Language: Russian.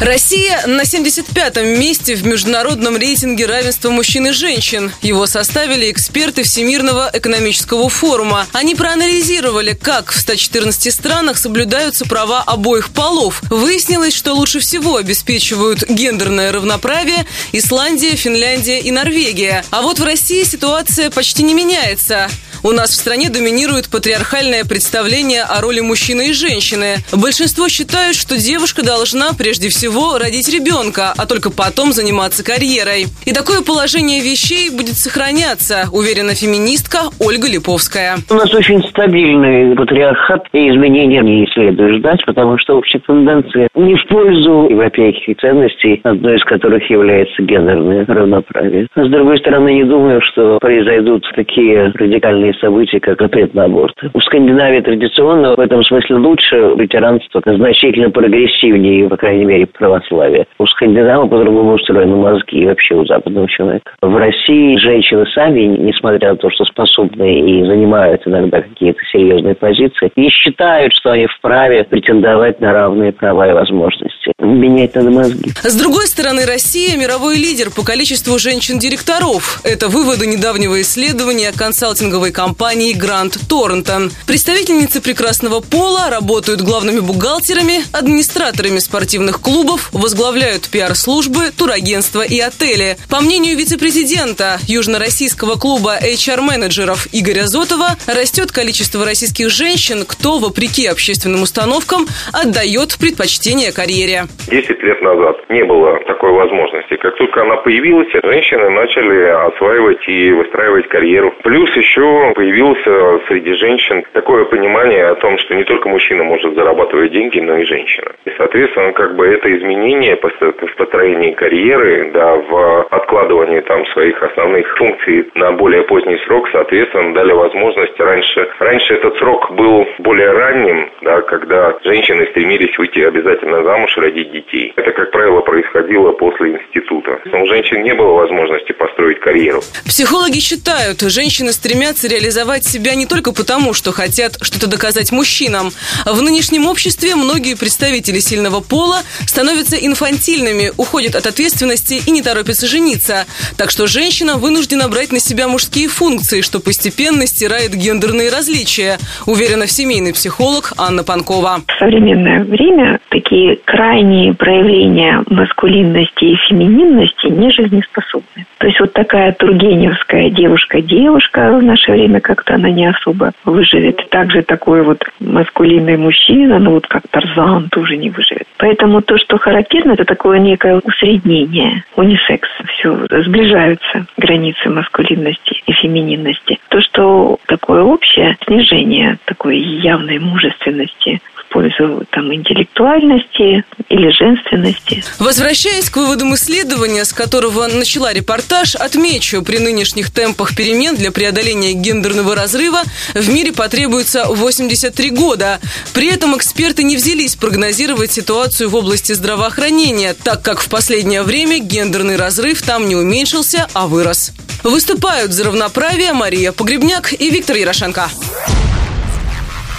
Россия на 75-м месте в международном рейтинге равенства мужчин и женщин. Его составили эксперты Всемирного экономического форума. Они проанализировали, как в 114 странах соблюдаются права обоих полов. Выяснилось, что лучше всего обеспечивают гендерное равноправие Исландия, Финляндия и Норвегия. А вот в России ситуация почти не меняется. У нас в стране доминирует патриархальное представление о роли мужчины и женщины. Большинство считают, что девушка должна прежде всего родить ребенка, а только потом заниматься карьерой. И такое положение вещей будет сохраняться, уверена феминистка Ольга Липовская. У нас очень стабильный патриархат, и изменения не следует ждать, потому что общая тенденция не в пользу европейских ценностей, одной из которых является гендерное равноправие. С другой стороны, не думаю, что произойдут такие радикальные события, как запрет на аборты. У Скандинавии традиционно в этом смысле лучше ветеранство значительно прогрессивнее, по крайней мере, православия. У скандинавов по-другому устроены мозги и вообще у западного человека. В России женщины сами, несмотря на то, что способны и занимают иногда какие-то серьезные позиции, не считают, что они вправе претендовать на равные права и возможности. Менять надо мозги. С другой стороны, Россия – мировой лидер по количеству женщин-директоров. Это выводы недавнего исследования консалтинговой компании Грант Торнтон. Представительницы прекрасного пола работают главными бухгалтерами, администраторами спортивных клубов, возглавляют пиар-службы, турагентства и отели. По мнению вице-президента Южно-Российского клуба HR-менеджеров Игоря Зотова, растет количество российских женщин, кто, вопреки общественным установкам, отдает предпочтение карьере. Десять лет назад не было такой возможности. Как только она появилась, женщины начали осваивать и выстраивать карьеру. Плюс еще появилось среди женщин такое понимание о том, что не только мужчина может зарабатывать деньги, но и женщина. И, соответственно, как бы это изменение в построении карьеры, да, в откладывании там своих основных функций на более поздний срок, соответственно, дали возможность раньше. Раньше этот срок был более ранним, да, когда женщины стремились выйти обязательно замуж, родить детей. Это, как правило, происходило после института. Но у женщин не было возможности построить карьеру. Психологи считают, женщины стремятся реализовать себя не только потому, что хотят что-то доказать мужчинам. В нынешнем обществе многие представители сильного пола становятся инфантильными, уходят от ответственности и не торопятся жениться. Так что женщина вынуждена брать на себя мужские функции, что постепенно стирает гендерные различия, уверена в семейный психолог Анна Панкова. В современное время такие крайние проявления маскулинности и фемининности не жизнеспособны. То есть вот такая тургеневская девушка-девушка в наше время как-то она не особо выживет. Также такой вот маскулинный мужчина, ну вот как Тарзан, тоже не выживет. Поэтому то, что характерно, это такое некое усреднение, унисекс. Все, сближаются границы маскулинности и фемининности. То, что такое общее снижение такой явной мужественности пользу там, интеллектуальности или женственности. Возвращаясь к выводам исследования, с которого начала репортаж, отмечу, при нынешних темпах перемен для преодоления гендерного разрыва в мире потребуется 83 года. При этом эксперты не взялись прогнозировать ситуацию в области здравоохранения, так как в последнее время гендерный разрыв там не уменьшился, а вырос. Выступают за равноправие Мария Погребняк и Виктор Ярошенко.